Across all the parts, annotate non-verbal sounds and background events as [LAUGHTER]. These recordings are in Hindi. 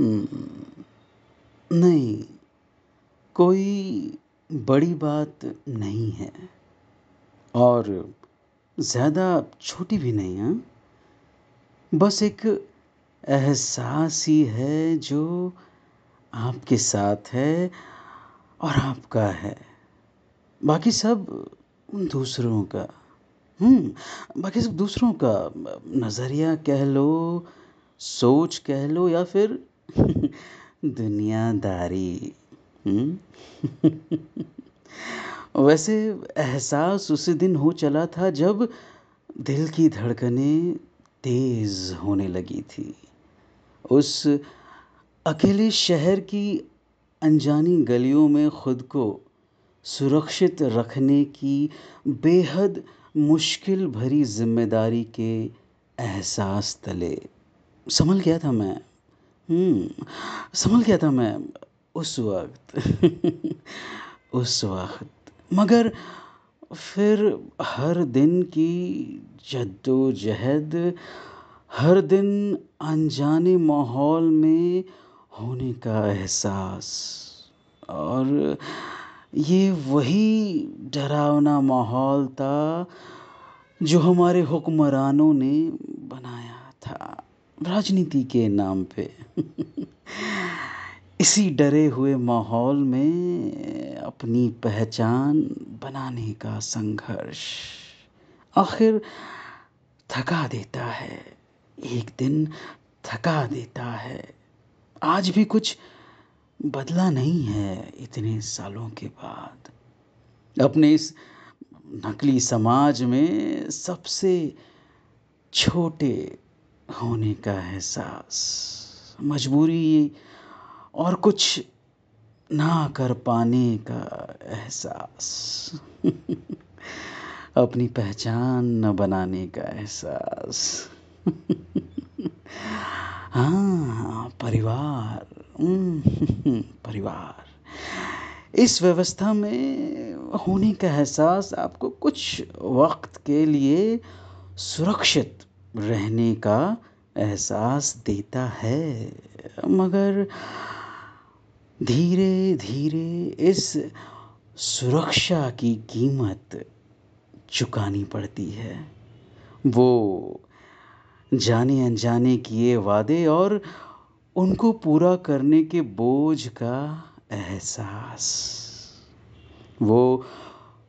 हम्म, नहीं कोई बड़ी बात नहीं है। और ज़्यादा छोटी भी नहीं हाँ? बस एक एहसास ही है जो आपके साथ है और आपका है। बाकी सब दूसरों का। हम्म बाकी सब दूसरों का। नज़रिया कह लो सोच कह लो या फिर [LAUGHS] दुनियादारी हम्म? [LAUGHS] वैसे एहसास उसी दिन हो चला था जब दिल की धड़कनें तेज़ होने लगी थी। उस अकेले शहर की अनजानी गलियों में खुद को सुरक्षित रखने की बेहद मुश्किल भरी ज़िम्मेदारी के एहसास तले। संभल गया था मैं। संभल गया था मैं उस वक्त। उस वक्त। मगर फिर हर दिन की जद्दोजहद, हर दिन अनजाने माहौल में होने का एहसास, और ये वही डरावना माहौल था जो हमारे हुक्मरानों ने बनाया था। राजनीति के नाम पे। इसी डरे हुए माहौल में अपनी पहचान बनाने का संघर्ष आखिर थका देता है। एक दिन थका देता है। आज भी कुछ बदला नहीं है इतने सालों के बाद। अपने इस नकली समाज में सबसे छोटे होने का एहसास, मजबूरी और कुछ ना कर पाने का एहसास। [LAUGHS] अपनी पहचान न बनाने का एहसास। [LAUGHS] हाँ परिवार। [LAUGHS] परिवार। इस व्यवस्था में होने का एहसास आपको कुछ वक्त के लिए सुरक्षित रहने का एहसास देता है। मगर धीरे धीरे इस सुरक्षा की कीमत चुकानी पड़ती है। वो जाने अनजाने किए वादे और उनको पूरा करने के बोझ का एहसास। वो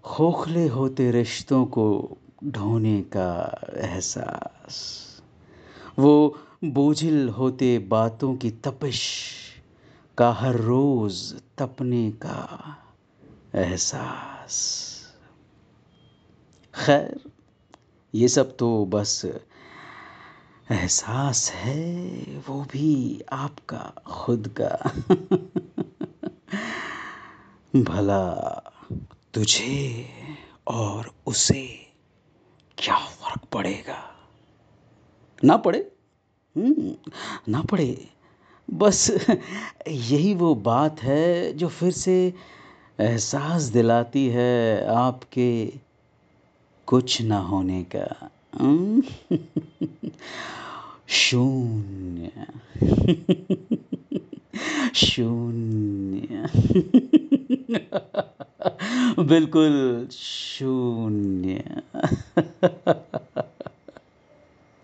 खोखले होते रिश्तों को ढोने का एहसास। वो बोझिल होते बातों की तपिश का हर रोज तपने का एहसास। खैर, ये सब तो बस एहसास है, वो भी आपका, खुद का। [LAUGHS] भला तुझे और उसे। क्या फ़र्क पड़ेगा? ना पड़े? हम्म, ना पड़े। बस यही वो बात है जो फिर से एहसास दिलाती है आपके कुछ ना होने का। हम्म। शून्य। शून्य। बिल्कुल शून्य। [LAUGHS]